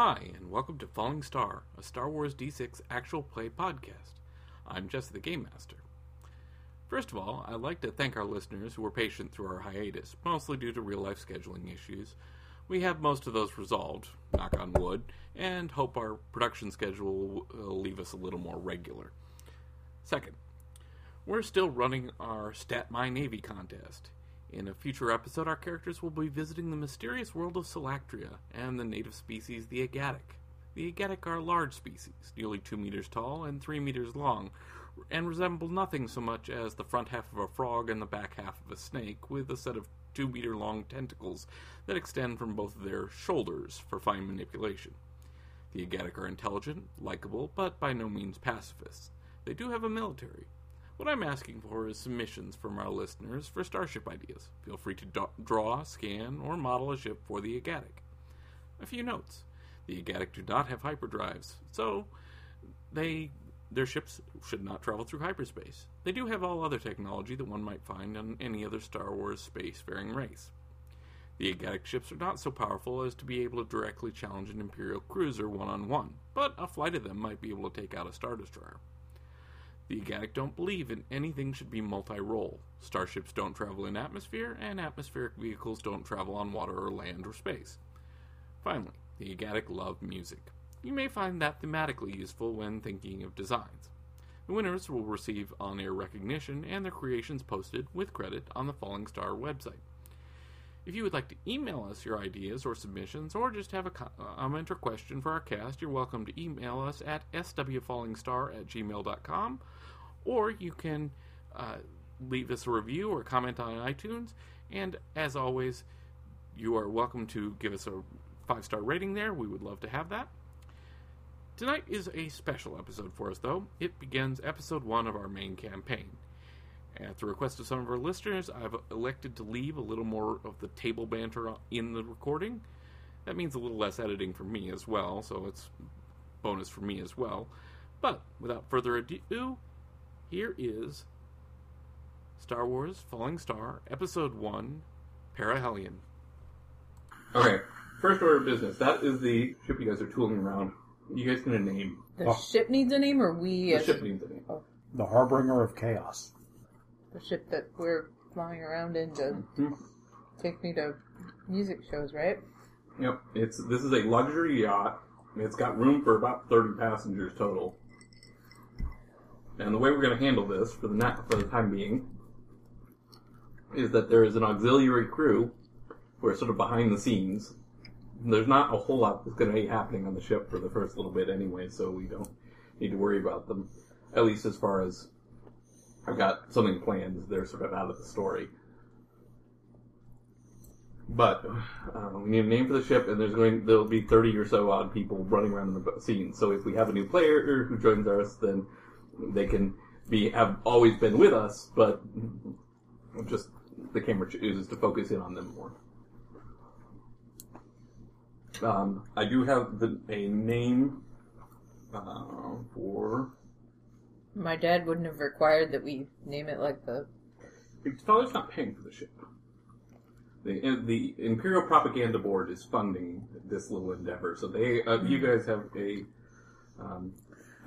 Hi, and welcome to Falling Star, a Star Wars D6 actual play podcast. I'm Jesse the Game Master. First of all, I'd like to thank our listeners who were patient through our hiatus, mostly due to real life scheduling issues. We have most of those resolved, knock on wood, and hope our production schedule will uh, leave us a little more regular. Second, we're still running our Stat My Navy contest. In a future episode, our characters will be visiting the mysterious world of Salactria and the native species, the Agatic. The Agatic are large species, nearly 2 meters tall and 3 meters long, and resemble nothing so much as the front half of a frog and the back half of a snake, with a set of 2 meter long tentacles that extend from both of their shoulders for fine manipulation. The Agatic are intelligent, likable, but by no means pacifists. They do have a military, what I'm asking for is submissions from our listeners for starship ideas. Feel free to do- draw, scan, or model a ship for the Agatic. A few notes. The Agatic do not have hyperdrives, so they their ships should not travel through hyperspace. They do have all other technology that one might find on any other Star Wars spacefaring race. The Agatic ships are not so powerful as to be able to directly challenge an Imperial cruiser one on one, but a flight of them might be able to take out a Star Destroyer. The Agatic don't believe in anything should be multi role. Starships don't travel in atmosphere, and atmospheric vehicles don't travel on water or land or space. Finally, the Agatic love music. You may find that thematically useful when thinking of designs. The winners will receive on air recognition and their creations posted with credit on the Falling Star website. If you would like to email us your ideas or submissions, or just have a uh, comment or question for our cast, you're welcome to email us at swfallingstar at gmail.com, or you can uh, leave us a review or comment on iTunes. And as always, you are welcome to give us a five star rating there. We would love to have that. Tonight is a special episode for us, though. It begins episode one of our main campaign. At the request of some of our listeners, I've elected to leave a little more of the table banter in the recording. That means a little less editing for me as well, so it's bonus for me as well. But without further ado, here is Star Wars Falling Star, Episode 1, Perihelion. Okay, first order of business. That is the ship you guys are tooling around. You guys get a name. The Oh. ship needs a name, or we The as ship needs a name. The Harbinger of Chaos. the ship that we're flying around in to Mhm. take me to music shows, right? Yep. It's this is a luxury yacht. It's got room for about thirty passengers total. And the way we're going to handle this for the for the time being is that there is an auxiliary crew who are sort of behind the scenes. There's not a whole lot that's going to be happening on the ship for the first little bit anyway, so we don't need to worry about them. At least as far as I've got something planned, they're sort of out of the story. But uh, we need a name for the ship, and there's going there'll be thirty or so odd people running around in the scene. So if we have a new player who joins us, then they can be have always been with us, but just the camera chooses to focus in on them more. Um, I do have the, a name uh, for My dad wouldn't have required that we name it like the. His father's not paying for the ship. The the Imperial Propaganda Board is funding this little endeavor, so they uh, you guys have a um,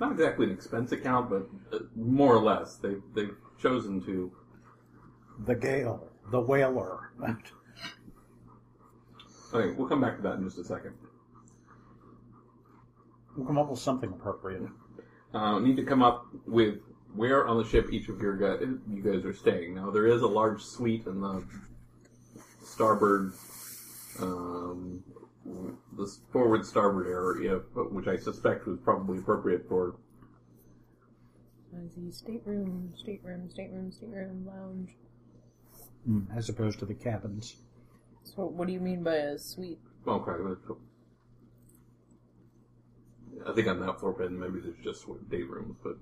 not exactly an expense account, but uh, more or less they they've chosen to. The Gale. The Whaler. Okay, we'll come back to that in just a second. we'll come up with something appropriate. Uh, need to come up with where on the ship each of your guys, you guys are staying. Now there is a large suite in the starboard, um, the forward starboard area, which I suspect was probably appropriate for. I see stateroom, stateroom, stateroom, stateroom, lounge. Mm, as opposed to the cabins. So, what do you mean by a suite? Okay, let's. I think on that floor plan maybe there's just day rooms, but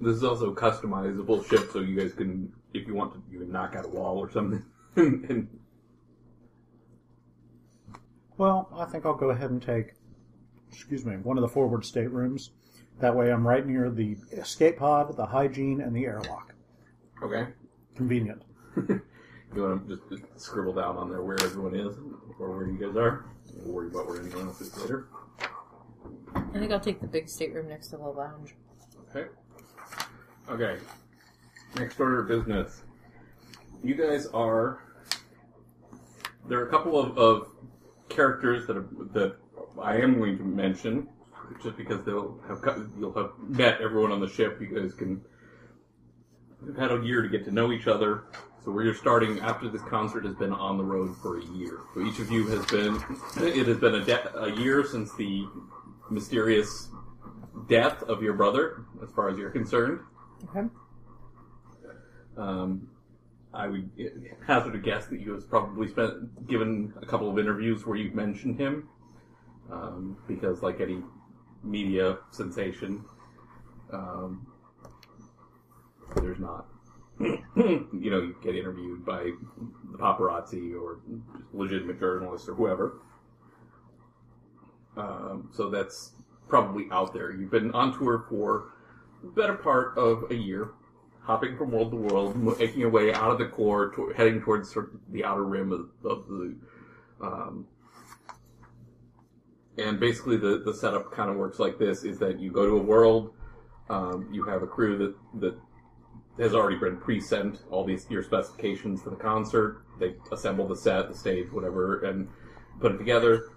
this is also a customizable ship, so you guys can, if you want to, you can knock out a wall or something. and Well, I think I'll go ahead and take, excuse me, one of the forward staterooms. That way I'm right near the escape pod, the hygiene, and the airlock. okay, Convenient. You want to just scribble down on there where everyone is or where you guys are. We'll worry about where anyone else is later. I think I'll take the big stateroom next to the lounge. Okay. Okay. Next order of business. You guys are. There are a couple of, of characters that are, that I am going to mention, just because they'll have you'll have met everyone on the ship. You guys can. We've had a year to get to know each other. So you're starting after this concert has been on the road for a year. So each of you has been. It has been a, de- a year since the mysterious death of your brother, as far as you're concerned. Okay. Um, I would hazard a guess that you have probably spent given a couple of interviews where you've mentioned him, um, because like any media sensation, um, there's not. you know, you get interviewed by the paparazzi or legitimate journalists or whoever. Um, so that's probably out there. You've been on tour for the better part of a year, hopping from world to world, making your way out of the core, to, heading towards sort of the outer rim of, of the. Um, and basically, the, the setup kind of works like this: is that you go to a world, um, you have a crew that that has already been pre-sent all these your specifications for the concert. They assemble the set, the stage, whatever, and put it together.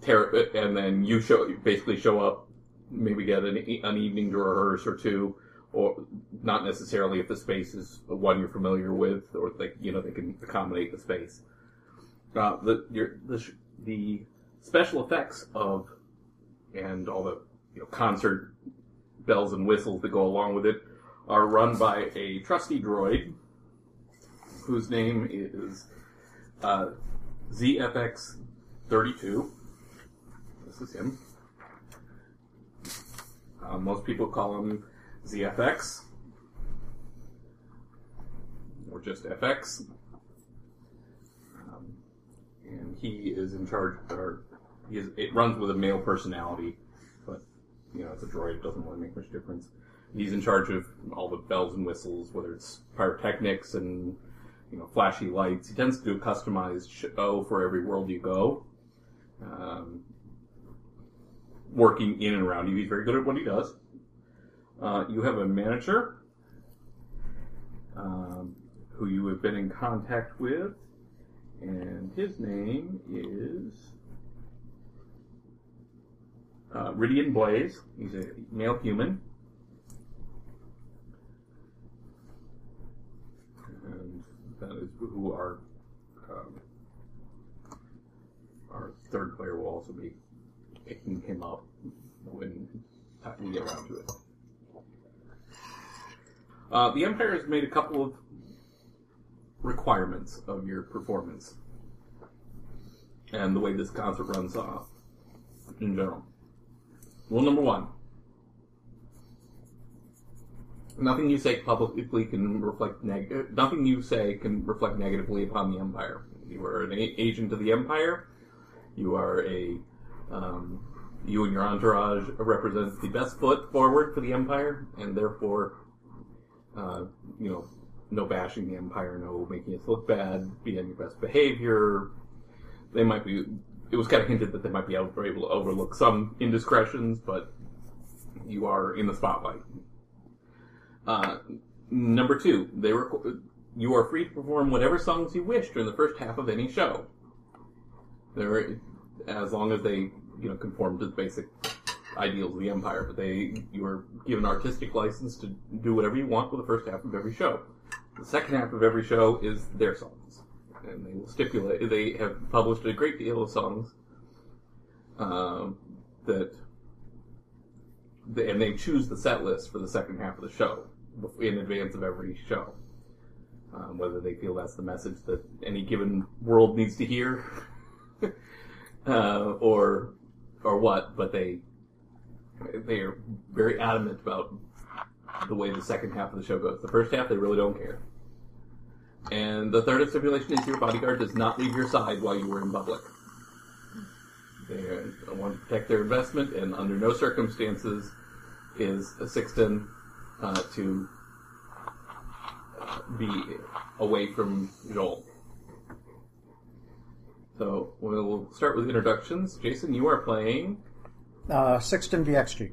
Tear, it, and then you show basically show up, maybe get an, an evening to rehearse or two, or not necessarily if the space is one you're familiar with, or they you know they can accommodate the space. Uh, the your the the special effects of and all the you know concert bells and whistles that go along with it are run by a trusty droid whose name is uh, ZFX32. This is him. Uh, most people call him ZFX or just FX. Um, and he is in charge, or he is, it runs with a male personality, but you know, it's a droid, it doesn't really make much difference. He's in charge of all the bells and whistles, whether it's pyrotechnics and you know flashy lights. He tends to do a customized show for every world you go. Um, working in and around you, he's very good at what he does. Uh, you have a manager um, who you have been in contact with, and his name is uh, Ridian Blaze. He's a male human. and that is who our um, our third player will also be picking him up when we get around to it. Uh, the Empire has made a couple of requirements of your performance and the way this concert runs off in general. Rule number one nothing you say publicly can reflect neg- nothing you say can reflect negatively upon the empire. You are an a- agent of the empire. You are a um, you and your entourage represent the best foot forward for the empire, and therefore, uh, you know, no bashing the empire, no making us look bad, be on your best behavior. They might be. It was kind of hinted that they might be able to overlook some indiscretions, but you are in the spotlight. Uh, number two, they requ- you are free to perform whatever songs you wish during the first half of any show. There, as long as they, you know, conform to the basic ideals of the empire. But they, you are given artistic license to do whatever you want for the first half of every show. The second half of every show is their songs, and they will stipulate. They have published a great deal of songs um, that and they choose the set list for the second half of the show in advance of every show. Um, whether they feel that's the message that any given world needs to hear, uh, or or what, but they they are very adamant about the way the second half of the show goes. The first half, they really don't care. And the third stipulation is your bodyguard does not leave your side while you are in public. They want to protect their investment, and under no circumstances is a Sixton uh, to uh, be away from Joel. So we'll start with introductions. Jason, you are playing. Uh, Sixton VXG.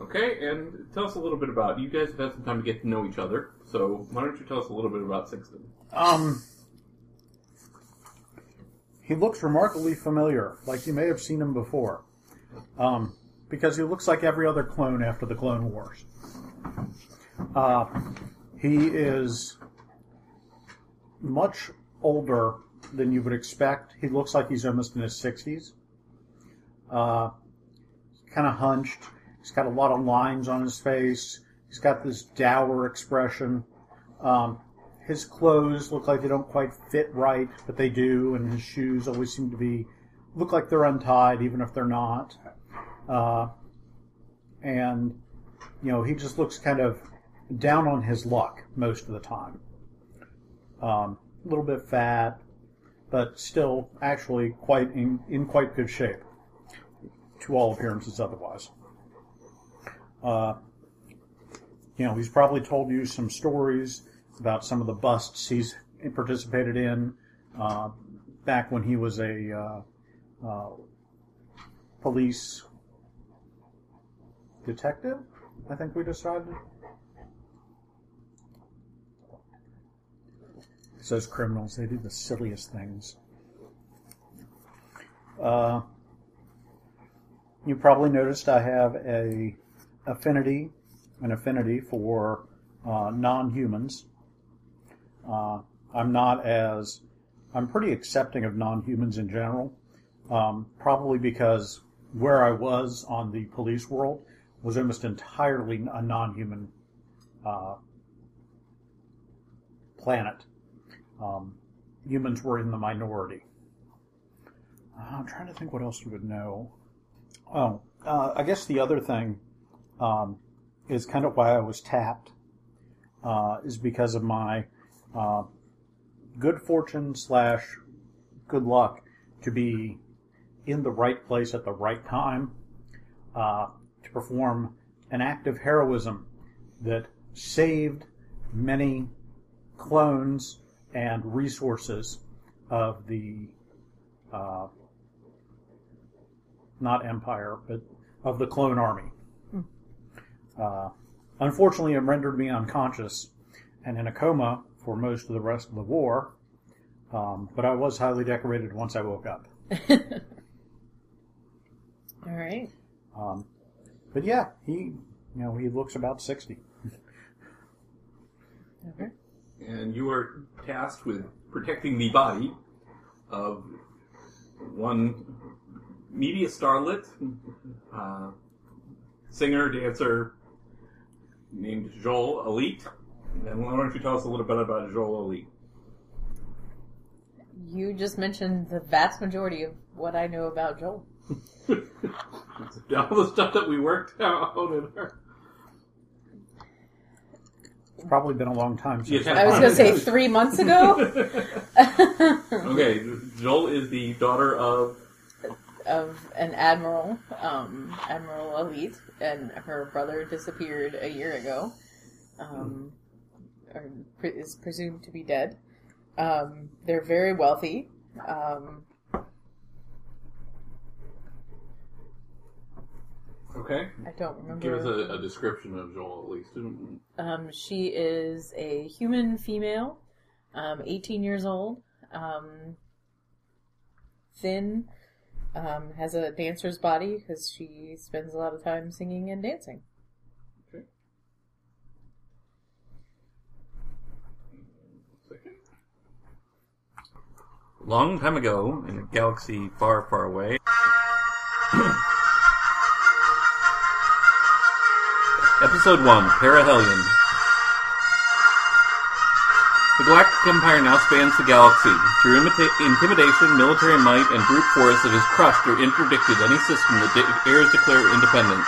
Okay, and tell us a little bit about. You guys have had some time to get to know each other, so why don't you tell us a little bit about Sixton? Um, he looks remarkably familiar, like you may have seen him before. Um, because he looks like every other clone after the Clone Wars. Uh, he is much older than you would expect. He looks like he's almost in his 60s. Uh, kind of hunched. He's got a lot of lines on his face. He's got this dour expression. Um, his clothes look like they don't quite fit right, but they do, and his shoes always seem to be look like they're untied, even if they're not. Uh, and you know, he just looks kind of down on his luck most of the time. Um, a little bit fat, but still actually quite in, in quite good shape, to all appearances otherwise. Uh, you know, he's probably told you some stories about some of the busts he's participated in uh, back when he was a uh, uh, police detective. I think we decided. Says criminals. They do the silliest things. Uh, you probably noticed I have a affinity, an affinity for uh, non-humans. Uh, I'm not as I'm pretty accepting of non-humans in general, um, probably because where I was on the police world was almost entirely a non-human uh, planet. Um, humans were in the minority. I'm trying to think what else you would know. Oh, uh, I guess the other thing um, is kind of why I was tapped uh, is because of my uh, good fortune slash good luck to be in the right place at the right time uh, to perform an act of heroism that saved many clones and resources of the uh, not empire, but of the clone army. Uh, unfortunately, it rendered me unconscious and in a coma for most of the rest of the war. Um, but I was highly decorated once I woke up. All right. Um, but yeah, he, you know, he looks about sixty. Okay. And you are tasked with protecting the body of one media starlet, uh, singer, dancer named Joel Elite. And why don't you tell us a little bit about Joel Elite? You just mentioned the vast majority of what I know about Joel. All the stuff that we worked out in our. It's probably been a long time since. Yeah. I was going to say three months ago Okay, Joel is the daughter of. Of an admiral, um, Admiral Elite, and her brother disappeared a year ago. Um, or pre- is presumed to be dead. Um, they're very wealthy. Um, Okay. I don't remember. Give us a, a description of Joel at least. Um, she is a human female, um, 18 years old, um, thin, um, has a dancer's body because she spends a lot of time singing and dancing. Okay. Long time ago, in a galaxy far, far away, Episode 1 Perihelion. The Galactic Empire now spans the galaxy. Through imita- intimidation, military might, and brute force, it has crushed or interdicted any system that de- dares declare independence.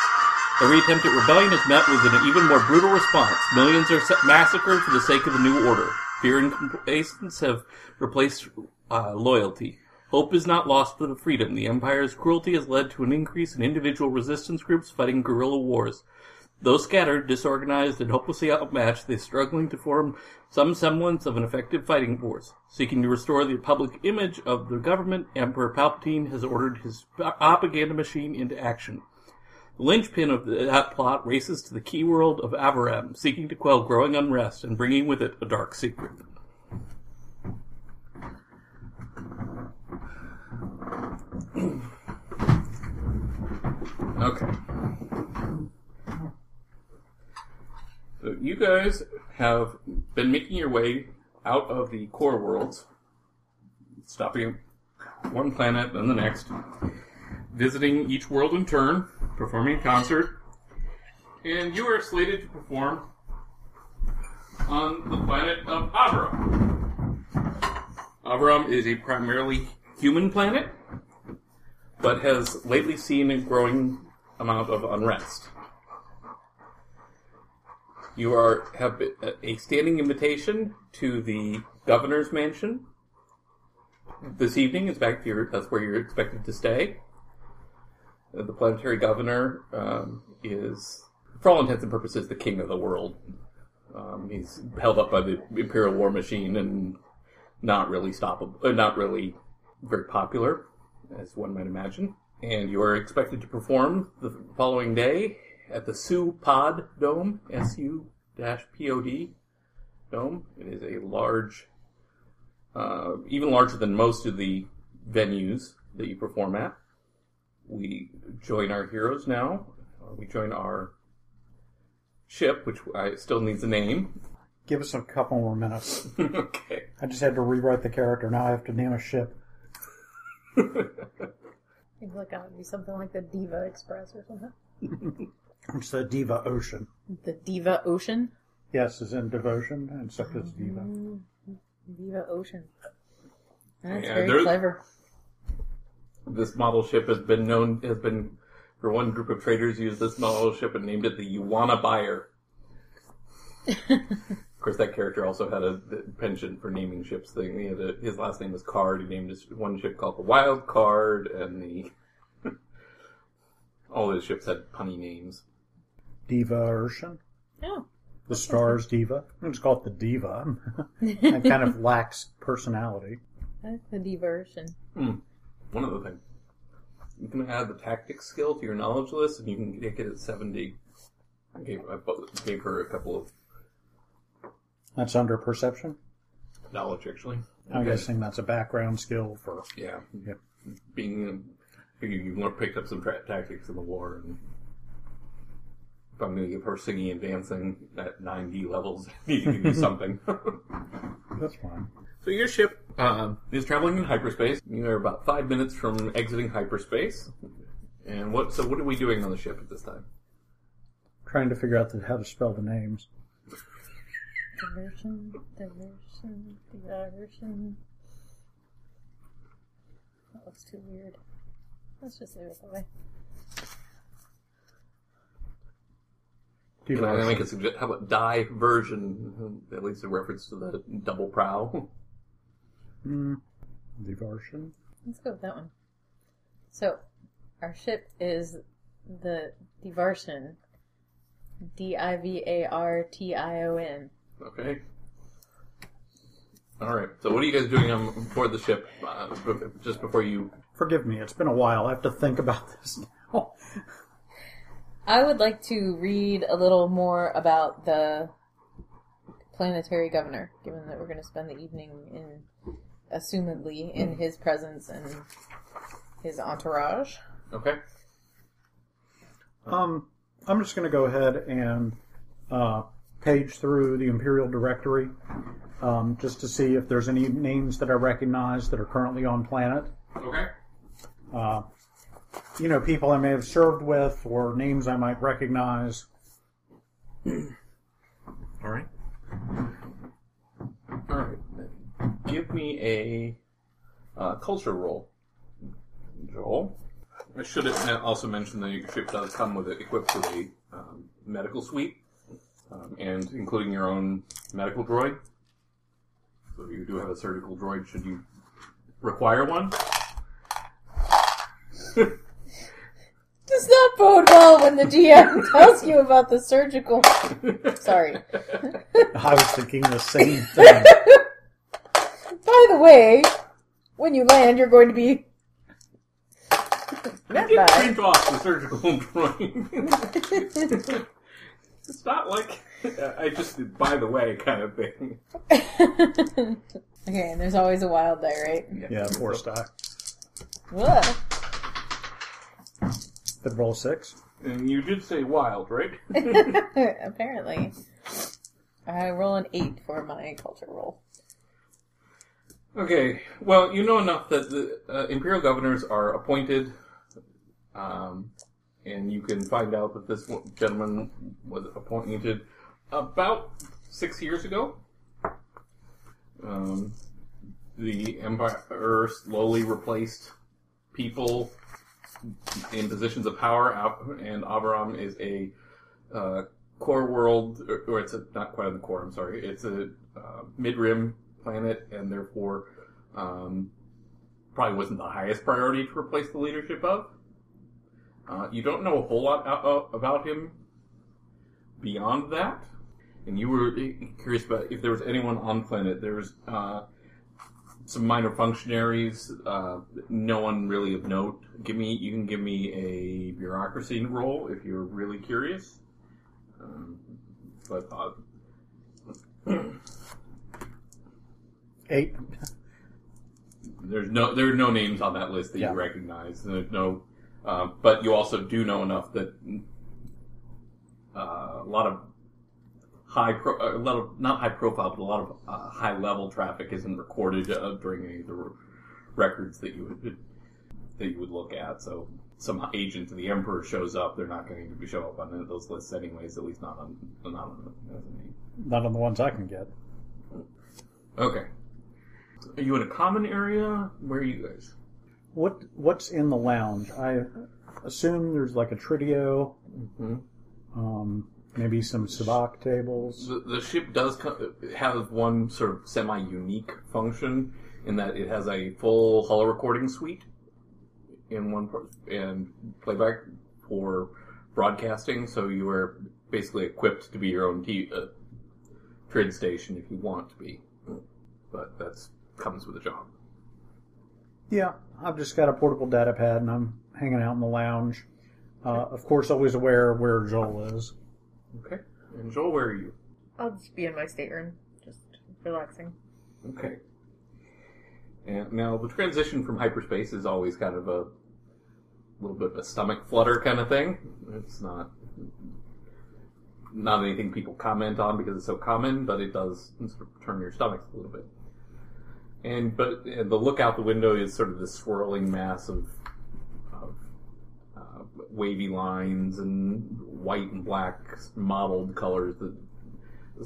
Every attempt at rebellion is met with an even more brutal response. Millions are massacred for the sake of the new order. Fear and complacence have replaced uh, loyalty. Hope is not lost for the freedom. The Empire's cruelty has led to an increase in individual resistance groups fighting guerrilla wars. Though scattered, disorganized, and hopelessly outmatched, they're struggling to form some semblance of an effective fighting force. Seeking to restore the public image of the government, Emperor Palpatine has ordered his propaganda machine into action. The linchpin of that plot races to the key world of Avaram, seeking to quell growing unrest and bringing with it a dark secret. Okay. So you guys have been making your way out of the core worlds, stopping one planet, then the next, visiting each world in turn, performing a concert, and you are slated to perform on the planet of Avram. Avram is a primarily human planet, but has lately seen a growing amount of unrest. You are have a standing invitation to the governor's mansion this evening. In fact, you're, that's where you're expected to stay. Uh, The planetary governor um, is, for all intents and purposes, the king of the world. Um, he's held up by the imperial war machine and not really stoppable, uh, not really very popular, as one might imagine. And you are expected to perform the following day at the Su Pod Dome, S-U-P-O-D Dome. It is a large, uh, even larger than most of the venues that you perform at. We join our heroes now. Uh, we join our ship, which I still needs a name. Give us a couple more minutes. okay. I just had to rewrite the character. Now I have to name a ship. I think like that would be something like the Diva Express or something. It's the Diva Ocean. The Diva Ocean. Yes, is in devotion, and so it's mm-hmm. Diva. Diva Ocean. That's Yeah, very there- clever. This model ship has been known has been for one group of traders used this model ship and named it the Yuana Buyer. of course, that character also had a penchant for naming ships. Thing he had a, his last name was Card. He named his one ship called the Wild Card, and the all his ships had punny names. Diva Ocean. Oh. The Stars Diva. I'm just call it the Diva. it kind of lacks personality. That's the diversion. One other thing, you can add the tactics skill to your knowledge list, and you can get it at seventy. I gave I gave her a couple of That's under perception. knowledge actually. I'm Okay. guessing that's a background skill for. Yeah, Yep. being um, you, you learned- picked up some tra- tactics in the war, and if I'm going to give her singing and dancing at 9D levels, I need to do something. That's fine. so your ship um, is traveling in hyperspace. You are about five minutes from exiting hyperspace. And what? So what are we doing on the ship at this time? Trying to figure out the, how to spell the names. Diversion, diversion, diversion. That looks too weird. Let's just leave it that way. Can Diva I make a suggestion? How about diversion? At least a reference to the double prow. Mm, Diversion. Let's go with that one. So, our ship is the Divartion. D I V A R T I O N. Okay. All right. So what are you guys doing on board the ship uh, just before you? Forgive me, it's been a while. I have to think about this now. I would like to read a little more about the planetary governor, given that we're going to spend the evening in, assumedly, in his presence and his entourage. Okay. Um, I'm just going to go ahead and uh, page through the Imperial Directory um, just to see if there's any names that I recognize that are currently on planet. Okay. Uh, you know, people I may have served with or names I might recognize. All right. All right. Give me a uh, culture roll, Joel. I should have also mentioned that your ship does come with it equipped with a um, medical suite, um, and including your own medical droid. So you do have a surgical droid should you require one. The does not bode well when the GM tells you about the surgical. Sorry. I was thinking the same thing. By the way, when you land, you're going to be. Not Get bad. print off the surgical drawing. it's not like I just by the way kind of thing. okay, and there's always a wild die, right? Yeah, force die. Ugh. Did roll six. And you did say wild, right? Apparently. I roll an 8 for my culture roll. Okay, well, you know enough that the uh, imperial governors are appointed, um, and you can find out that this gentleman was appointed about six years ago. Um, the empire slowly replaced people in positions of power, and Avaram is a uh, core world, or, it's a, not quite on the core. I'm sorry, it's a uh, mid-rim planet, and therefore um, probably wasn't the highest priority to replace the leadership of. Uh, you don't know a whole lot about him beyond that, and you were curious about if there was anyone on planet. There was uh, some minor functionaries, uh, no one really of note. Give me, you can give me a bureaucracy roll if you're really curious. Um, but uh, Eight. There's no there are no names on that list that Yeah. you recognize. There's no, uh, but you also do know enough that uh, a lot of high pro, a lot of not high profile, but a lot of uh, high level traffic isn't recorded uh, during any of the re- records that you would that you would look at. So some agent of the emperor shows up, they're not going to show up on those lists anyways. At least not on not on as a name. None of the ones I can get. Okay. Are you in a common area? Where are you guys? What What's in the lounge? I assume there's like a trio, Hmm? um, maybe some sabacc tables. The, the ship does co- have one sort of semi-unique function in that it has a full holo recording suite in one part and playback for broadcasting. So you are basically equipped to be your own t- uh, trade station if you want to be, but that's comes with a job. Yeah, I've just got a portable data pad and I'm hanging out in the lounge. Uh, of course, always aware of where Joel is. Okay. And Joel, where are you? I'll just be in my stateroom, just relaxing. Okay. And now the transition from hyperspace is always kind of a little bit of a stomach flutter kind of thing. It's not not anything people comment on because it's so common, but it does sort of turn your stomachs a little bit. And but and the look out the window is sort of this swirling mass of, wavy lines and white and black mottled colors that,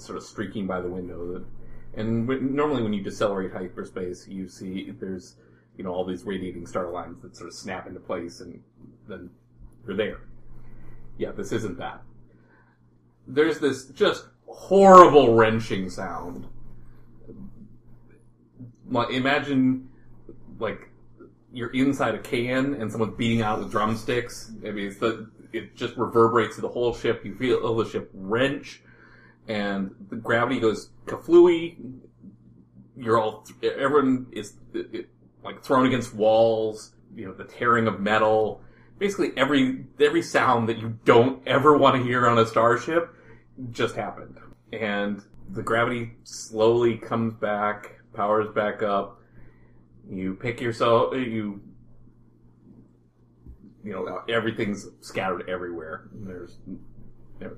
sort of streaking by the window. That and when, normally when you decelerate hyperspace, you see there's you know all these radiating star lines that sort of snap into place, and then you're there. Yeah, this isn't that. There's this just horrible wrenching sound. Like imagine like you're inside a can and someone's beating out with drumsticks. I mean, the, it just reverberates through the whole ship. You feel the ship wrench, and the gravity goes kaflooey. You're all everyone is it, it, like thrown against walls. You know the tearing of metal. Basically, every every sound that you don't ever want to hear on a starship just happened, and the gravity slowly comes back, powers back up. You pick yourself. You you know everything's scattered everywhere. There's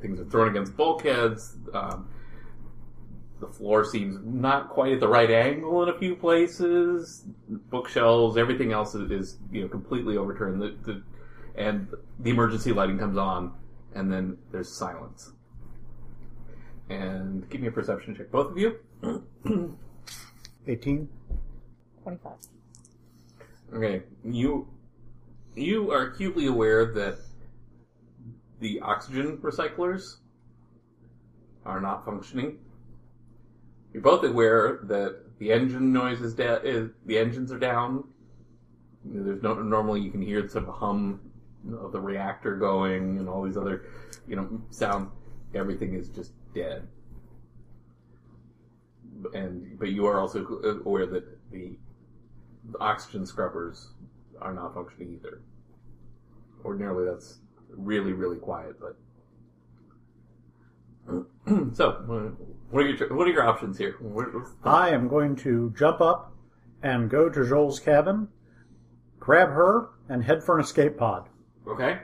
things are thrown against bulkheads. Um, the floor seems not quite at the right angle in a few places. Bookshelves, everything else is, is you know completely overturned. The, the, and the emergency lighting comes on, and then there's silence. And give me a perception check, both of you. 18? 25. Okay, you you are acutely aware that the oxygen recyclers are not functioning. You're both aware that the engine noise is, da- is the engines are down. There's no normally you can hear sort of hum of the reactor going and all these other, you know, sound. Everything is just dead. And but you are also aware that the oxygen scrubbers are not functioning either. Ordinarily, that's really really quiet, but. so, what are your what are your options here? What- what's the- I am going to jump up and go to Joel's cabin, grab her, and head for an escape pod. Okay.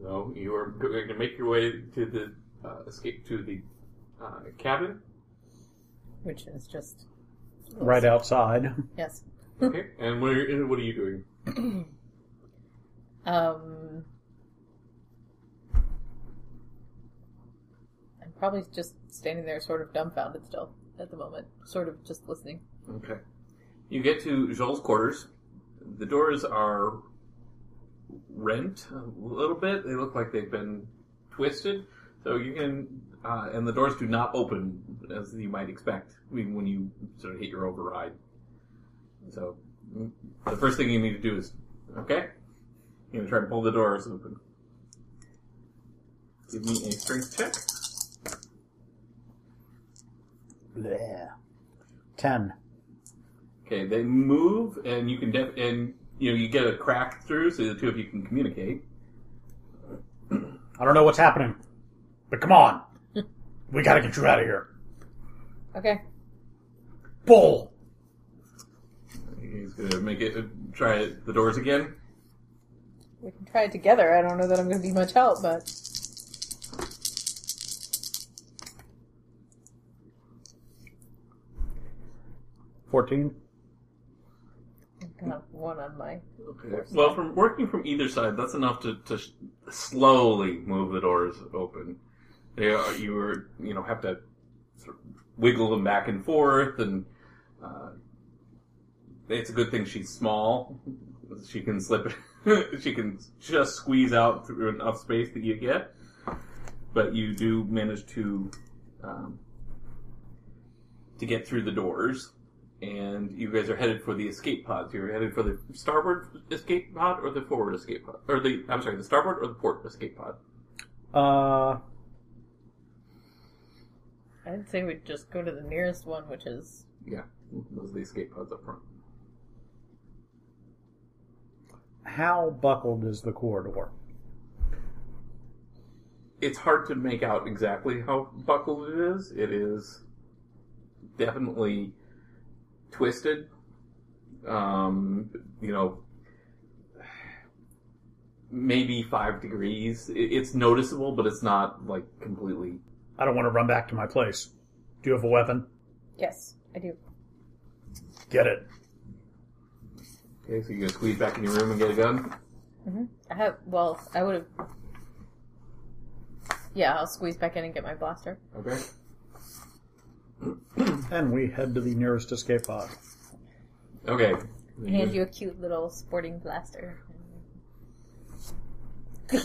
So you are going to make your way to the uh, escape to the uh, cabin. Which is just Right outside. yes. Okay. and what are, you- what are you doing? Um, I'm probably just standing there, sort of dumbfounded still at the moment, sort of just listening. Okay. You get to Joel's quarters. The doors are rent a little bit. They look like they've been twisted. So you can, uh, and the doors do not open as you might expect when you sort of hit your override. So mm, the first thing you need to do is, okay, you're gonna try to pull the doors open. Give me a strength check. Bleh. Ten. Okay, they move, and you can def- and you know you get a crack through, so the two of you can communicate. I don't know what's happening, but come on. we gotta get you out of here. Okay. Pull! He's gonna make it try it, the doors again. We can try it together. I don't know that I'm going to be much help, but 14. I got one on my. Okay. Well, from working from either side, that's enough to, to sh- slowly move the doors open. They are, you are, you know, have to sort of wiggle them back and forth, and uh, it's a good thing she's small. She can slip she can just squeeze out through enough space that you get. But you do manage to um, to get through the doors and you guys are headed for the escape pods. You're headed for the starboard escape pod or the forward escape pod, or the I'm sorry, the starboard or the port escape pod. Uh, I'd say we'd just go to the nearest one, which is. Yeah, those are the escape pods up front. How buckled is the corridor? It's hard to make out exactly how buckled it is. It is definitely twisted. Um, you know, maybe five degrees. It's noticeable, but it's not like completely I don't want to run back to my place. Do you have a weapon? Yes, I do. Get it. Okay, so you're gonna squeeze back in your room and get a gun? hmm I have. Well, I would have. Yeah, I'll squeeze back in and get my blaster. Okay. And we head to the nearest escape pod. Okay. Hand you a cute little sporting blaster.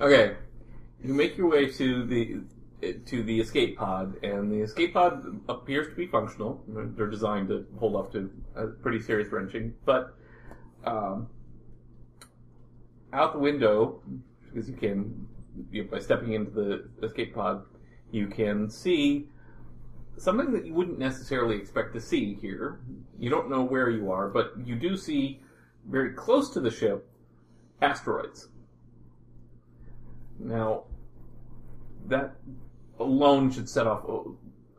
Okay. You make your way to the to the escape pod, and the escape pod appears to be functional. They're designed to hold up to pretty serious wrenching, but um, out the window, because you can you by stepping into the escape pod, you can see something that you wouldn't necessarily expect to see here. You don't know where you are, but you do see very close to the ship asteroids. Now, that alone should set off.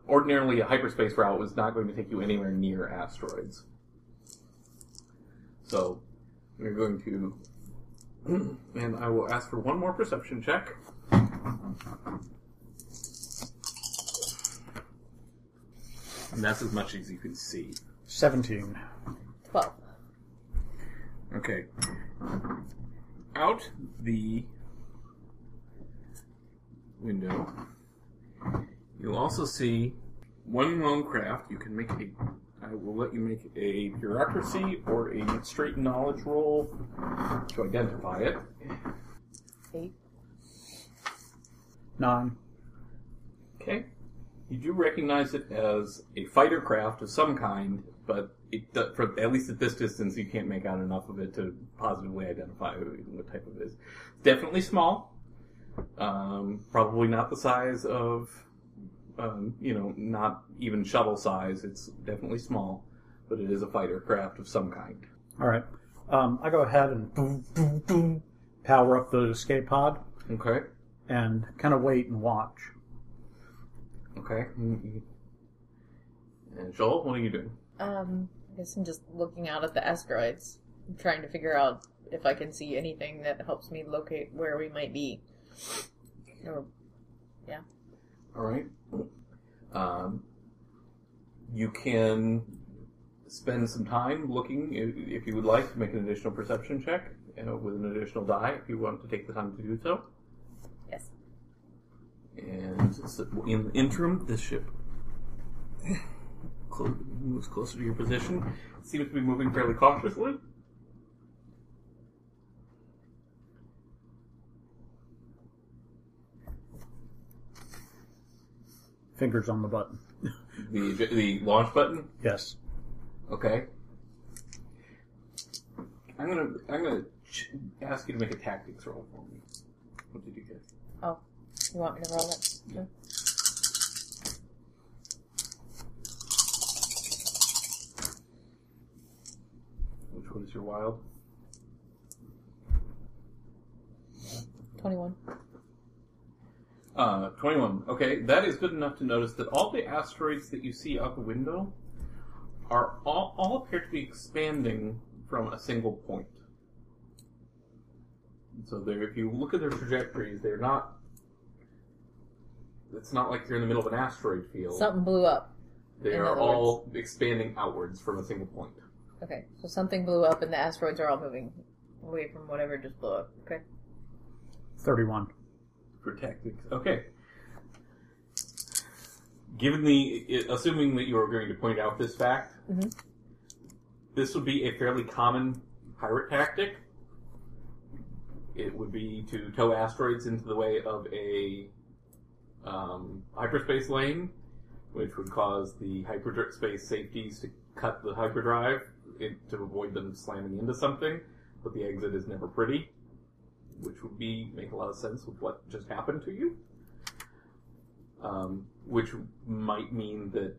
Ordinarily, a hyperspace route was not going to take you anywhere near asteroids. So, we're going to. And I will ask for one more perception check. And that's as much as you can see. 17. Twelve. Okay. Out the window, you'll also see one lone craft. You can make a. I will let you make a bureaucracy or a straight knowledge roll to identify it. Eight. 9. Okay. You do recognize it as a fighter craft of some kind, but it, do- for at least at this distance, you can't make out enough of it to positively identify what type of it is. Definitely small. Um, probably not the size of, um, you know, not even shuttle size. It's definitely small, but it is a fighter craft of some kind. All right. Um, I go ahead and boom, boom, boom, power up the escape pod Okay. and kind of wait and watch. Okay. And Joel, what are you doing? Um, I guess I'm just looking out at the asteroids, trying to figure out if I can see anything that helps me locate where we might be. Or, All right. Um, you can spend some time looking, i- if you would like, to make an additional perception check uh, with an additional die, if you want to take the time to do so. yes. And in the interim, this ship clo- moves closer to your position. Seems to be moving fairly cautiously. Fingers on the button. The the launch button. Yes. Okay. I'm gonna I'm gonna ch- ask you to make a tactics roll for me. What did you get? Oh, you want me to roll it? too? Which one is your wild? 21. Uh, 21. Okay, that is good enough to notice that all the asteroids that you see out the window are all, all appear to be expanding from a single point. So they're, if you look at their trajectories, they're not. It's not like you're in the middle of an asteroid field. Something blew up. they in are other all expanding outwards from a single point. Okay, so something blew up and the asteroids are all moving away from whatever just blew up. Okay. 31. For tactics. Okay. Given the, assuming that you are going to point out this fact, Mhm. this would be a fairly common pirate tactic. It would be to tow asteroids into the way of a um, hyperspace lane, which would cause the hyperspace safeties to cut the hyperdrive it, to avoid them slamming into something. But the exit is never pretty which would be make a lot of sense with what just happened to you. Um, which might mean that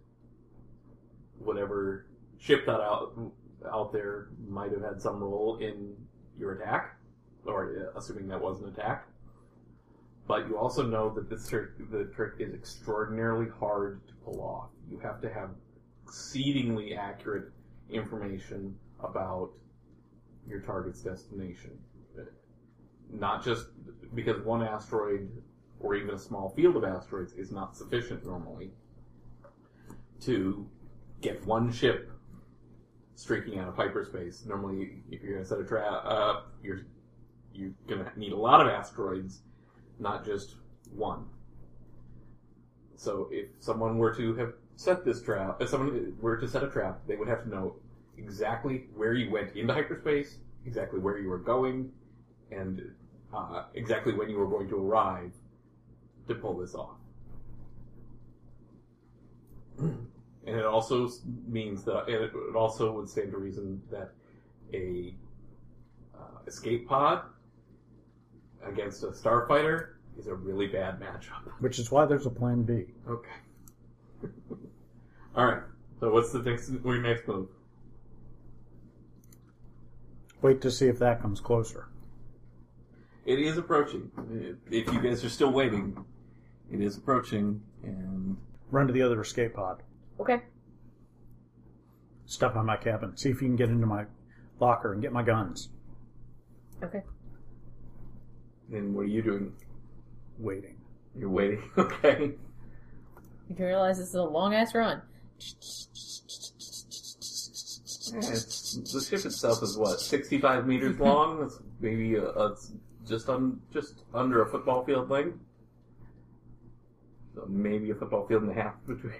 whatever ship that out out there might have had some role in your attack, or uh, assuming that was an attack. But you also know that this trick, the trick is extraordinarily hard to pull off. You have to have exceedingly accurate information about your target's destination not just because one asteroid or even a small field of asteroids is not sufficient normally to get one ship streaking out of hyperspace. Normally, if you're going to set a trap, uh, you're you're going to need a lot of asteroids, not just one. So, if someone were to have set this trap, if someone were to set a trap, they would have to know exactly where you went into hyperspace, exactly where you were going, and uh, exactly when you were going to arrive to pull this off. and it also means that and it it also would stand to reason that a uh, escape pod against a starfighter is a really bad matchup. Which is why there's a plan B. Okay. All right. So what's the next? Your next move? Wait to see if that comes closer. It is approaching. If you guys are still waiting, it is approaching, and Run to the other escape pod. Okay. Step on my cabin. See if you can get into my locker and get my guns. Okay. then what are you doing? Waiting. You're waiting. Okay. You do realize this is a long ass run. Yeah, it's- the ship itself is what, 65 meters long? That's maybe a, a, just un, just under a football field length. So maybe a football field and a half between.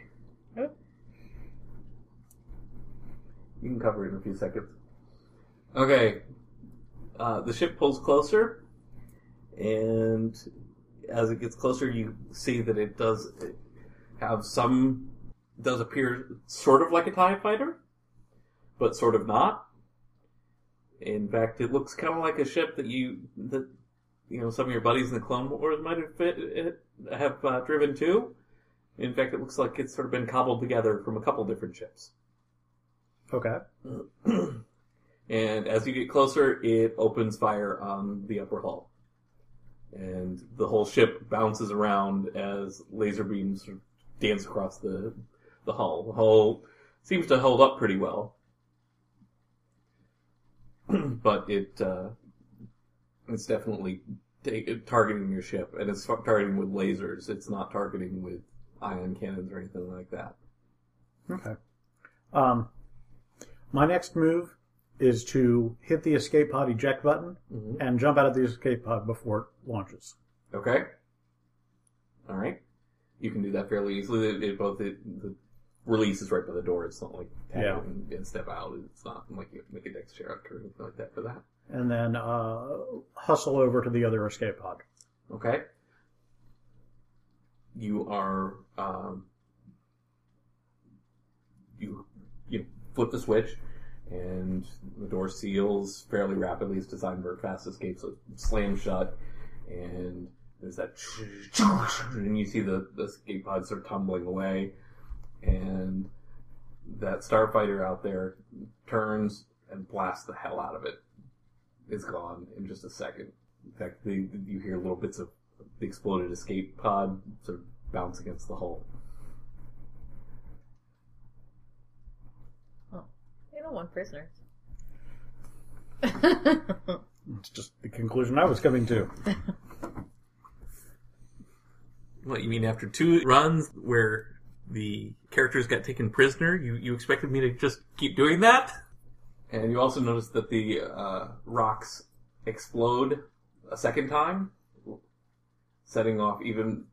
You can cover it in a few seconds. Okay. Uh, the ship pulls closer, and as it gets closer, you see that it does have some does appear sort of like a TIE fighter, but sort of not. In fact, it looks kind of like a ship that you that you know some of your buddies in the Clone Wars might have fit, have uh, driven to. In fact, it looks like it's sort of been cobbled together from a couple different ships. Okay. And as you get closer, it opens fire on the upper hull. And the whole ship bounces around as laser beams dance across the, the hull. The hull seems to hold up pretty well. but it, uh, it's definitely ta- targeting your ship, and it's targeting with lasers. It's not targeting with ion cannons or anything like that. Okay. Um, my next move is to hit the escape pod eject button Mhm. and jump out of the escape pod before it launches. Okay. All right. You can do that fairly easily. It, it both it, the release is right by the door. It's not like tap Yeah. and, and step out. It's not like you have to make a dex check or anything like that for that. And then uh, hustle over to the other escape pod. Okay. You are um, you you flip the switch, and the door seals fairly rapidly. It's designed for fast escape, so it slams shut, and there's that, and you see the the escape pods of tumbling away, and that starfighter out there turns and blasts the hell out of it. It's gone in just a second. In fact, the, you hear little bits of the exploded escape pod sort of bounce against the hull. Oh, you don't want prisoners. It's just the conclusion I was coming to. What you mean after two runs where the characters got taken prisoner, you you expected me to just keep doing that? And you also notice that the uh, rocks explode a second time, setting off even,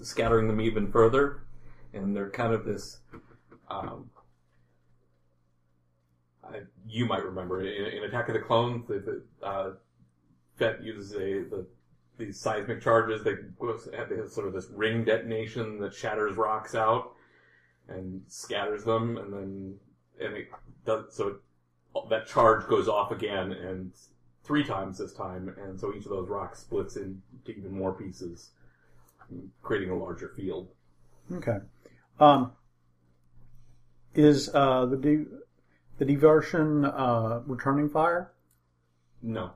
scattering them even further. And they're kind of this. Um, I, you might remember in, in Attack of the Clones, the, the uh, Fett uses a the these seismic charges. They have sort of this ring detonation that shatters rocks out and scatters them, and then and it does so. It, that charge goes off again, and three times this time, and so each of those rocks splits into even more pieces, creating a larger field. Okay. Um, is uh, the de- the diversion uh, returning fire? No,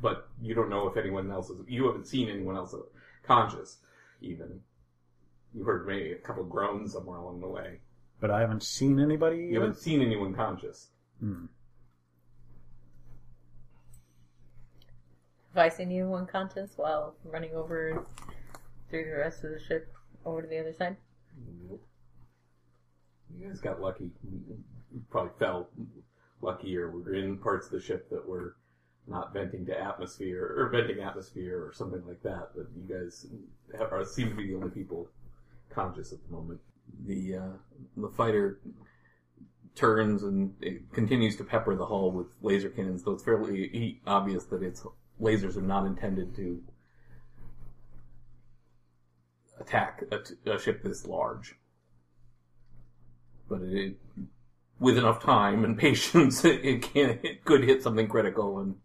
but you don't know if anyone else is. You haven't seen anyone else conscious, even. You heard maybe a couple groans somewhere along the way. But I haven't seen anybody. You haven't seen anyone conscious. Hmm. Have I seen you unconscious while running over through the rest of the ship over to the other side? Nope. You guys got lucky. You probably fell lucky, or were in parts of the ship that were not venting to atmosphere or venting atmosphere or something like that. But you guys have, are, seem to be the only people conscious at the moment. The uh, the fighter turns and it continues to pepper the hull with laser cannons, though it's fairly obvious that its lasers are not intended to attack a, t- a ship this large. But it, with enough time and patience, it can it could hit something critical and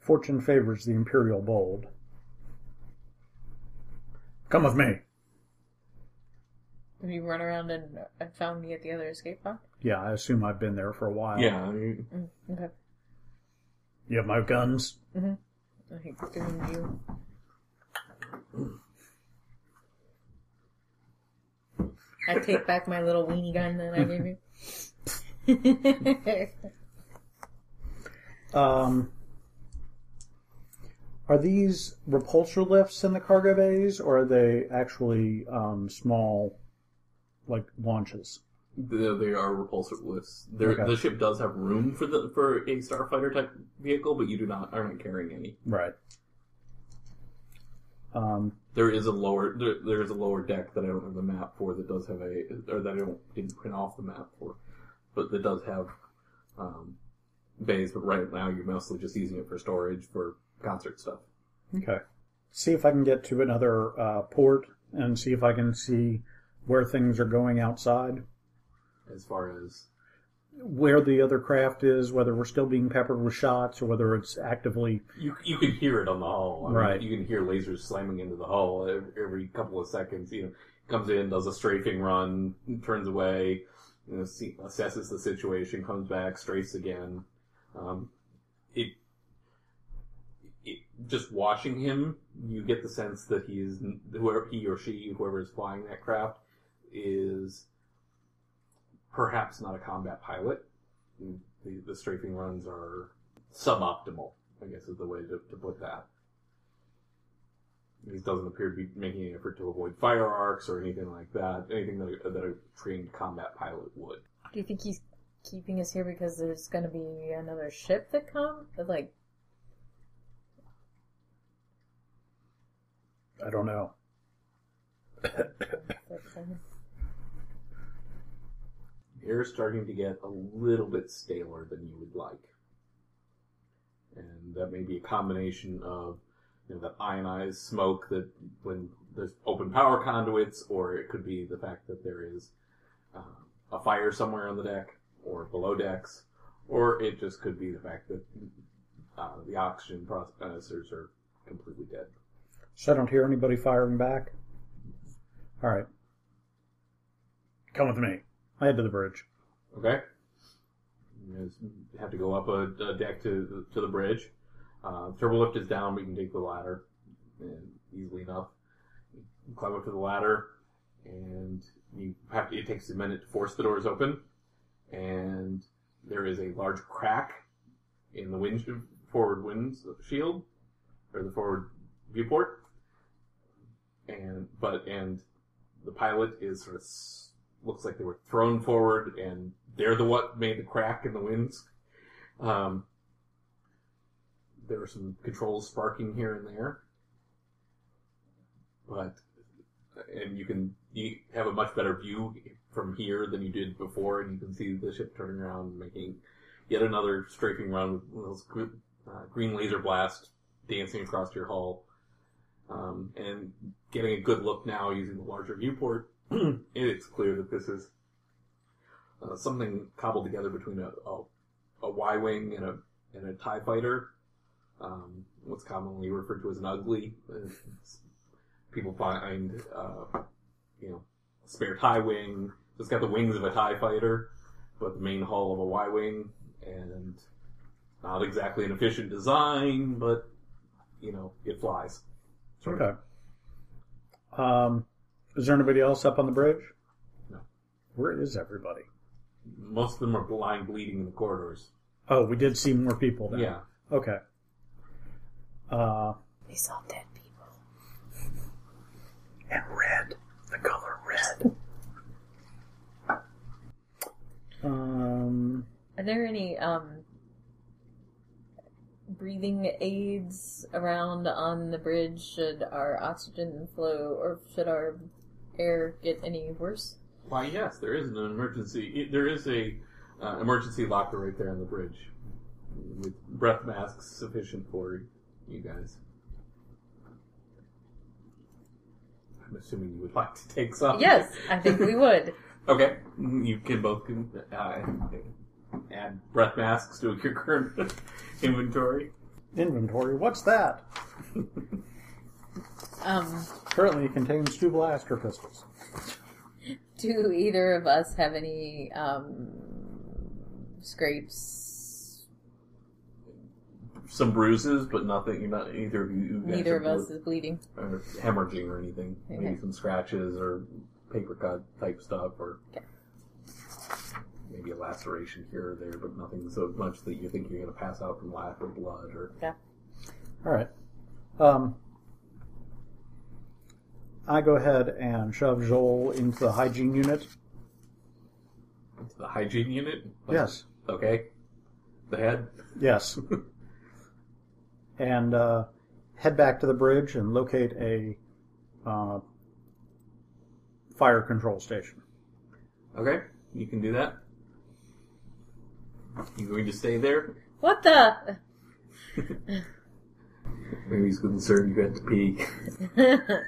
Fortune favors the imperial bold. Come with me. Have you run around and uh, found me at the other escape pod? Yeah, I assume I've been there for a while. yeah, I mean, Mm, okay. You have my guns. I think doing you. I take back my little weenie gun that I gave you. Um, are these repulsor lifts in the cargo bays, or are they actually um, small, like launches? they, they are repulsor lifts. Okay. The ship does have room for the for a starfighter type vehicle, but you do not are not carrying any. Right. Um, There is a lower there, there is a lower deck that I don't have the map for that does have a or that I don't didn't print off the map for, but that does have um, bays. But right now you're mostly just using it for storage for concert stuff. okay. see if I can get to another uh, port and see if I can see where things are going outside, As far as where the other craft is, whether we're still being peppered with shots or whether it's actively. you, you can hear it on the hull. I mean, Right. You can hear lasers slamming into the hull every, couple of seconds. You know, comes in, does a strafing run, turns away, you know, see, assesses the situation, comes back, strafes again. Um, it, just watching him, you get the sense that he is whoever he or she, whoever is flying that craft, is perhaps not a combat pilot. The, the strafing runs are suboptimal, I guess is the way to, to put that. He doesn't appear to be making any effort to avoid fire arcs or anything like that. Anything that a, that a trained combat pilot would. Do you think he's keeping us here because there's going to be another ship that comes? Like, I don't know. You're starting to get a little bit staler than you would like. And that may be a combination of you know, that ionized smoke that when there's open power conduits, or it could be the fact that there is uh, a fire somewhere on the deck or below decks, or it just could be the fact that uh, the oxygen processors are completely dead. So I don't hear anybody firing back. All right. Come with me. I head to the bridge. Okay. You have to go up a, a deck to to the bridge. Uh, turbo lift is down, but you can take the ladder and easily enough. You climb up to the ladder, and you have to, it takes a minute to force the doors open. And there is a large crack in the wind forward wind shield or the forward viewport. And but and the pilot is sort of looks like they were thrown forward, and they're the what made the crack in the winds. Um, there are some controls sparking here and there, but and you can you have a much better view from here than you did before, and you can see the ship turning around, making yet another strafing run with those uh, green laser blast dancing across your hull, um, and getting a good look now using the larger viewport. it's clear that this is uh, something cobbled together between a, a, a Y wing and a and a Tie fighter. Um, what's commonly referred to as an ugly. People find uh, you know a spare Tie wing. It's got the wings of a Tie fighter, but the main hull of a Y wing, and not exactly an efficient design, but you know it flies. Okay. Um, is there anybody else up on the bridge? No. Where is everybody? Most of them are blind bleeding in the corridors. Oh, we did see more people then. Yeah. Okay. Uh, we saw dead people. and red. The color red. Um, Are there any um breathing aids around on the bridge? Should our oxygen flow, or should our air get any worse? Why, yes, there is an emergency. There is a uh, emergency locker right there on the bridge with breath masks sufficient for you guys. I'm assuming you would like to take some. Yes, I think we would. Okay, you can both uh, add breath masks to your current inventory. inventory. What's that? Um, Currently, it contains two blaster pistols. do either of us have any um, scrapes? Some bruises, but nothing. You're not either of you. you guys Neither of are us is bleeding. or hemorrhaging or anything. Maybe some scratches or paper cut type stuff, or Okay. Maybe a laceration here or there, but nothing so much that you think you're going to pass out from lack of blood. Or Yeah. All right. Um, I go ahead and shove Joel into the hygiene unit. into the hygiene unit. Like, Yes. Okay. The head. Yes. and uh, head back to the bridge and locate a uh, fire control station. Okay, you can do that. You going to stay there? What the? Maybe he's concerned you had to pee.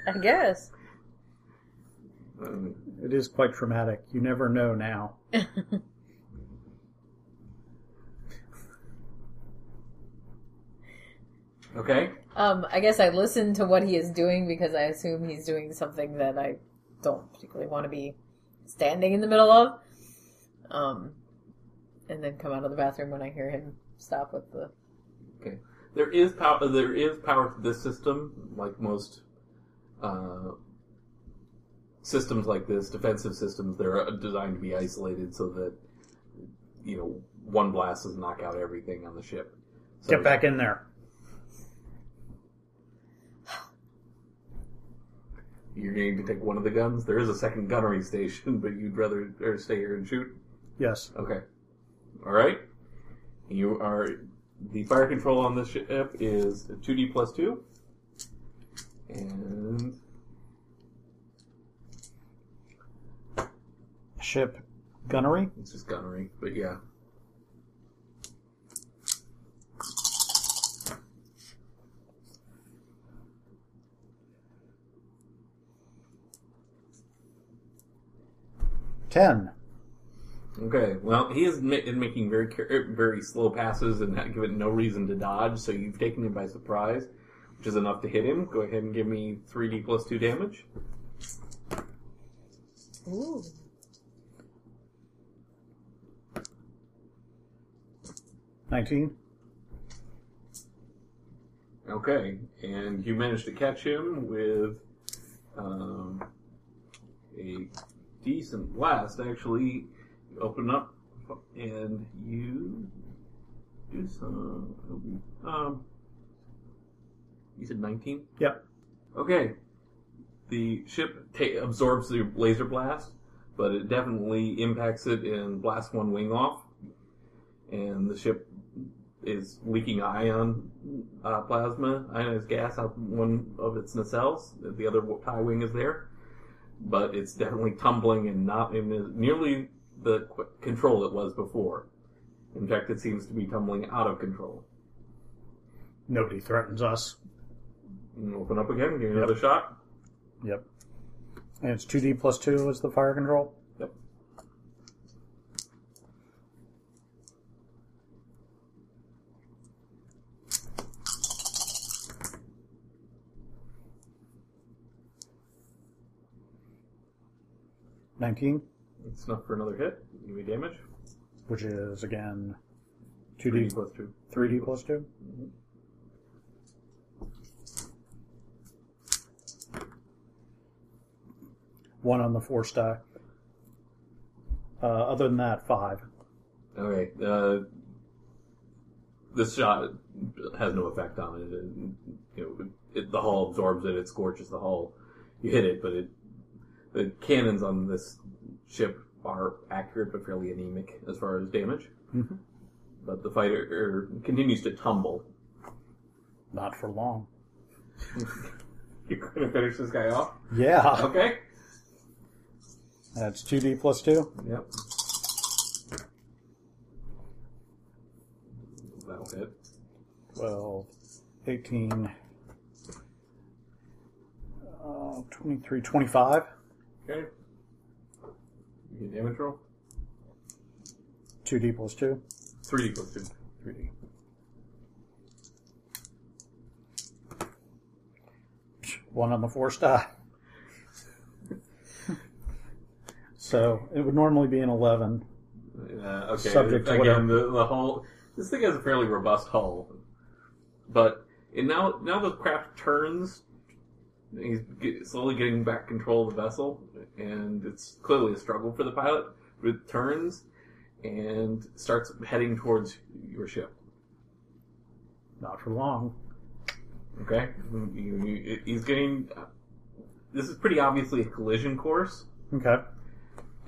I guess. Um, It is quite traumatic. You never know now. okay. Um, I guess I listen to what he is doing because I assume he's doing something that I don't particularly want to be standing in the middle of. Um, and then come out of the bathroom when I hear him stop with the. Okay. There is power. There is power to this system, like most uh, systems like this, defensive systems. They're uh, designed to be isolated so that you know one blast doesn't knock out everything on the ship. So Get back in there. You're going to take one of the guns. There is a second gunnery station, but you'd rather stay here and shoot. Yes. Okay. All right. You are the fire control on this ship is two D plus two, and Ship gunnery. it's just gunnery. But yeah, Ten. Okay. Well, he is ma- making very car- er, very slow passes and not given no reason to dodge. So you've taken him by surprise, which is enough to hit him. Go ahead and give me three D plus two damage. Ooh. Nineteen. Okay, and you managed to catch him with um, a decent blast. Actually, open up and you do some. Um, you said nineteen. Yep. Okay, the ship ta- absorbs the laser blast, but it definitely impacts it and blasts one wing off, and the ship is leaking ion uh, plasma, ionized gas out one of its nacelles. The other tie wing is there, but it's definitely tumbling and not in the, nearly the control it was before. In fact, it seems to be tumbling out of control. Nobody threatens us. And open up again, give me another shot. Yep. And it's two D plus two is the fire control. Yep. Nineteen, It's enough for another hit. Give me damage. which is again two 3D plus 2. three D plus two. One on the force die. Uh, other than that, five. Okay. Uh, this shot has no effect on it. it you know, it, the hull absorbs it. It scorches the hull. You hit it, but it the cannons on this ship are accurate but fairly anemic as far as damage. Mhm. But the fighter er, continues to tumble. Not for long. You're going to finish this guy off. Yeah. Okay. That's two D plus two. Yep. That'll hit. 12, 18, uh, 23, 25. Okay. You damage roll. 2D plus 2. 3D plus 2. 3D. One on the force die. so it would normally be an 11. Uh, okay. Subject to again, whatever- the, the hull. This thing has a fairly robust hull, but it now now the craft turns. He's get, slowly getting back control of the vessel, and it's clearly a struggle for the pilot. But it turns and starts heading towards your ship. Not for long. Okay, you, you, he's getting. This is pretty obviously a collision course. Okay.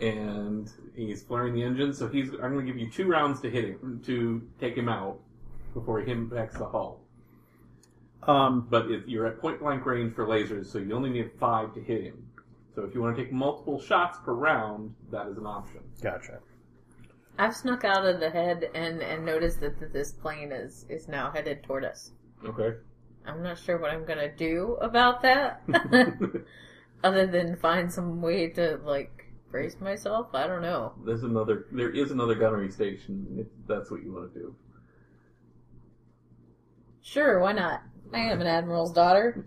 and he's flaring the engine. So he's. I'm going to give you two rounds to hit him to take him out before he impacts the hull. Um, But if you're at point blank range for lasers, so you only need five to hit him. So if you want to take multiple shots per round, that is an option. gotcha. I've snuck out of the head and, and noticed that, that this plane is, is now headed toward us. Okay. I'm not sure what I'm gonna do about that. Other than find some way to like brace myself. I don't know. There's another. There is another gunnery station. If that's what you want to do. Sure, why not? I am an admiral's daughter.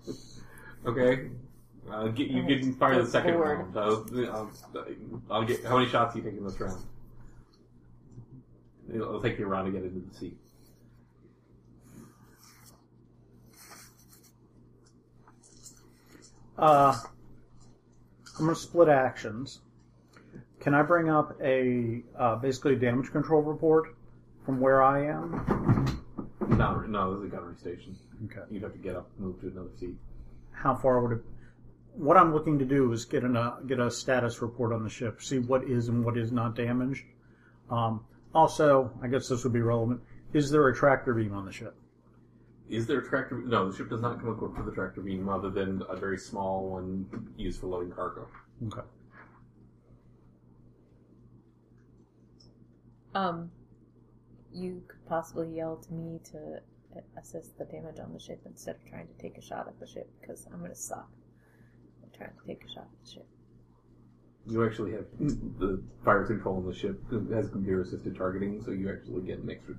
Okay. Uh, get, you can fire the second Forward. round. I'll, I'll, I'll get. How many shots are you in this round? It'll, it'll take you a round to get into the seat. Uh, I'm going to split actions. Can I bring up a uh, basically a damage control report from where I am? No, no, this is a gunnery station. Okay. You'd have to get up, move to another seat. How far would it? What I'm looking to do is get an, uh, get a status report on the ship, see what is and what is not damaged. Um, also, I guess this would be relevant. Is there a tractor beam on the ship? Is there a tractor? No, the ship does not come equipped with a tractor beam, other than a very small one used for loading cargo. Okay. Um, you could possibly yell to me to assess the damage on the ship instead of trying to take a shot at the ship because I'm gonna suck. I'm trying to take a shot at the ship. You actually have the fire control on the ship has computer assisted targeting, so you actually get an extra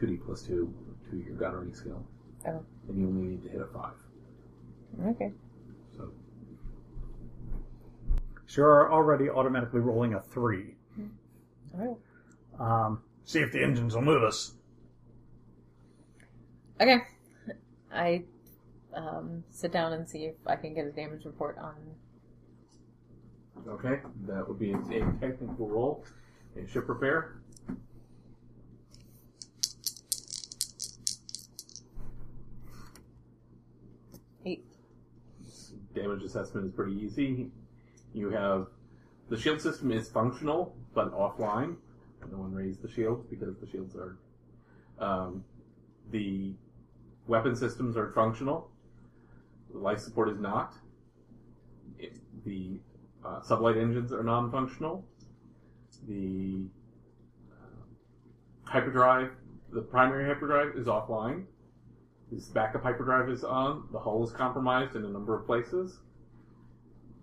two D plus two to your gunnery skill, Oh, and you only need to hit a five. okay. So So you're already automatically rolling a three. Oh. Um, see if the engines will move us. Okay. I um, sit down and see if I can get a damage report on. okay, that would be a, technical roll, a ship repair. Eight. damage assessment is pretty easy. You have the shield system is functional but offline. No one raised the shields because the shields are. Um, the weapon systems are functional. The life support is not. It, the uh, sublight engines are non-functional. The uh, hyperdrive, the primary hyperdrive, is offline. This backup hyperdrive is on. The hull is compromised in a number of places.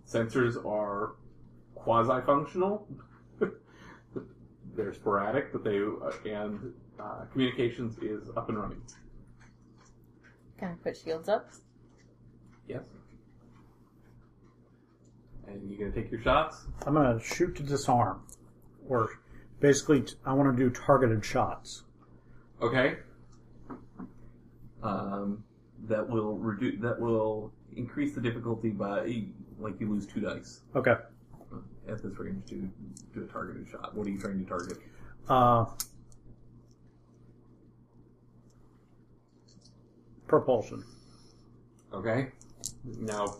Sensors are quasi-functional. They're sporadic, but they uh, and uh, communications is up and running. Can I put shields up? Yes. And you gonna take your shots? I'm going to shoot to disarm, or basically, t- I want to do targeted shots. Okay. Um, that will reduce. That will increase the difficulty by like you lose two dice Okay. at this range to do a targeted shot. What are you trying to target? Uh, propulsion. Okay. Now,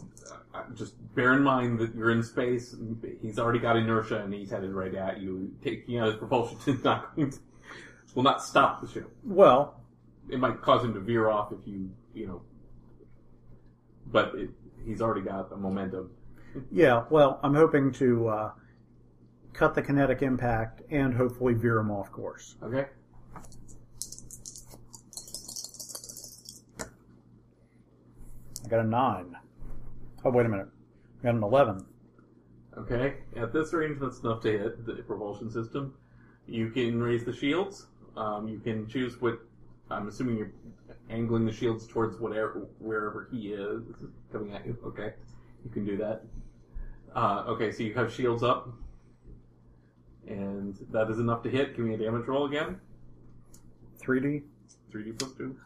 uh, just bear in mind that you're in space. He's already got inertia and he's headed right at you. Taking out his propulsion is not going to, will not stop the ship. Well, It might cause him to veer off if you, you know. But it, he's already got the momentum. yeah. Well, I'm hoping to uh, cut the kinetic impact and hopefully veer him off course. Okay. I got a nine. Oh, wait a minute. I got an eleven. Okay. At this range, that's enough to hit the propulsion system. You can raise the shields. Um, you can choose what. I'm assuming you're angling the shields towards whatever wherever he is coming at you. Okay. You can do that. Uh, okay, so you have shields up, and that is enough to hit. Give me a damage roll again. 3D. 3d plus two.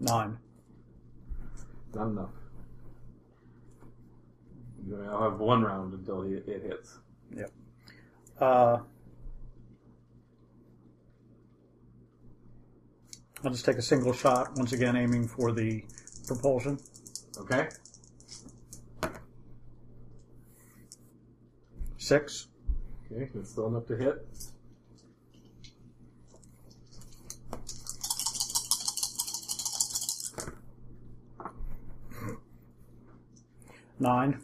Nine. Not enough. You now have one round until it it hits. Yep. Uh, I'll just take a single shot, once again aiming for the propulsion. Okay. Six. Okay, that's still enough to hit. Nine.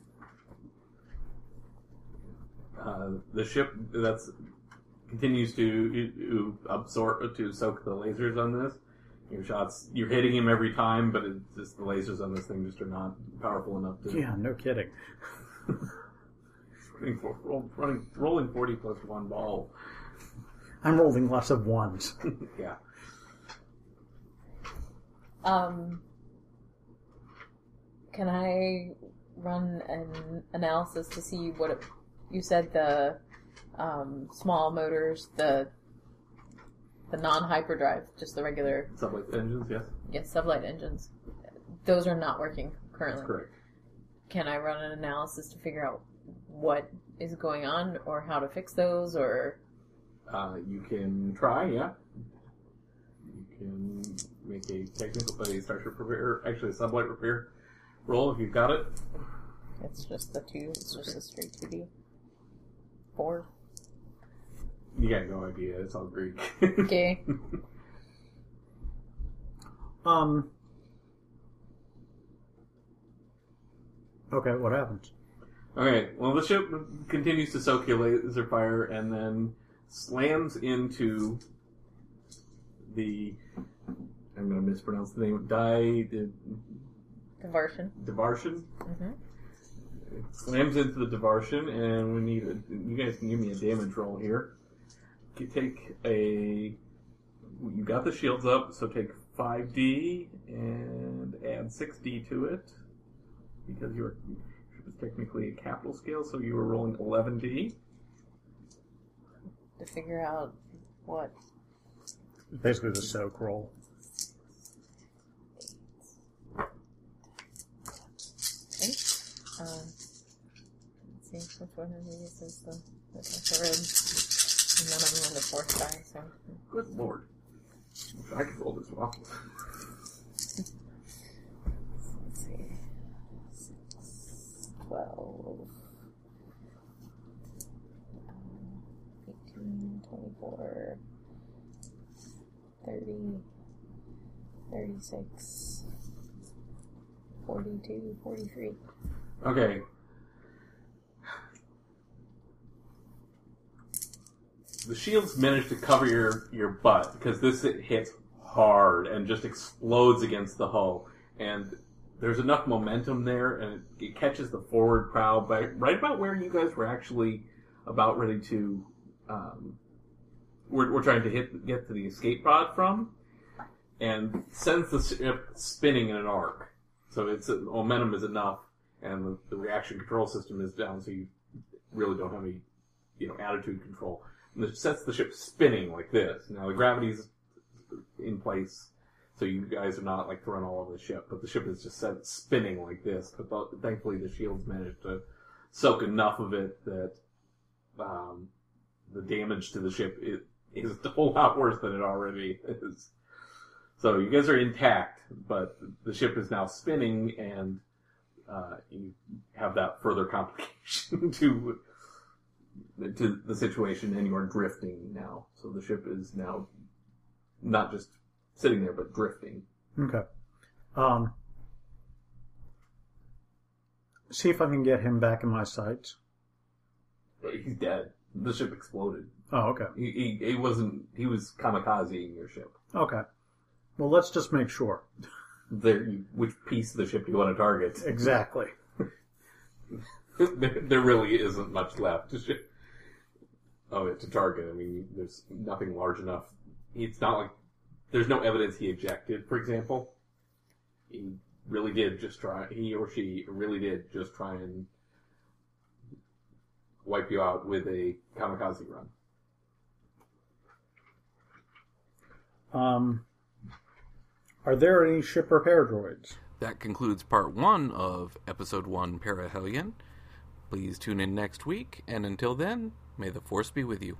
Uh, the ship that's continues to, to absorb to soak the lasers on this. Your shots, you're hitting him every time, but it's just the lasers on this thing just are not powerful enough to. Yeah, no kidding. running, for, roll, running, rolling forty plus one ball. I'm rolling lots of ones. yeah. Um, can I run an analysis to see what it, you said the um, small motors, the the non-hyperdrive, just the regular Sublight engines, yes, yes sublight engines. Those are not working currently. that's correct. Can I run an analysis to figure out what is going on or how to fix those or Uh, you can try, yeah. You can make a technical, a starship repair, actually a sublight repair roll if you've got it. it's just the two? It's just a straight two D. Four. You got no idea. It's all Greek. Okay. Um. Okay, what happens? Okay, well, the ship continues to soak your laser fire and then slams into the. I'm going to mispronounce the name. Di. Diversion. Divarshan? hmm Slams into the Divarshan, and we need a. You guys can give me a damage roll here. You take a. You got the shields up, so take 5d and add 6d to it. Because your ship is technically a capital scale, so you were rolling 11d. To figure out what Basically, the soak roll. think. Um, let's see, which one of these is the, the red? And of them on the fourth die, so. Good lord. I could roll this well. Let's see. Six, 12, um, 18, 24, 30, 36, 42, 43. Okay. The shields manage to cover your, your butt because this hits hard and just explodes against the hull. And there's enough momentum there, and it, it catches the forward prow by right about where you guys were actually about ready to. Um, we're, we're trying to hit get to the escape pod from, and sends the ship spinning in an arc. So its momentum is enough and the, the reaction control system is down, so you really don't have any, you know, attitude control. And it sets the ship spinning like this. Now the gravity's in place, so you guys are not like thrown all over the ship, but the ship is just set spinning like this. But th- thankfully, the shields managed to soak enough of it that um, the damage to the ship is, is a whole lot worse than it already is. So you guys are intact, but the ship is now spinning and uh, you have that further complication to to the situation, and you are drifting now. So the ship is now not just sitting there, but drifting. Okay. Um. See if I can get him back in my sights. He's dead. The ship exploded. Oh, okay. He, he, he wasn't. He was kamikazeing your ship. Okay. Well, let's just make sure. There, you, which piece of the ship do you want to target? Exactly. there, there really isn't much left to sh- of it to target. I mean, there's nothing large enough. It's not like there's no evidence he ejected, for example. He really did just try. He or she really did just try and wipe you out with a kamikaze run. Um. Are there any ship repair droids? That concludes part one of episode one Parahelion. Please tune in next week, and until then, may the Force be with you.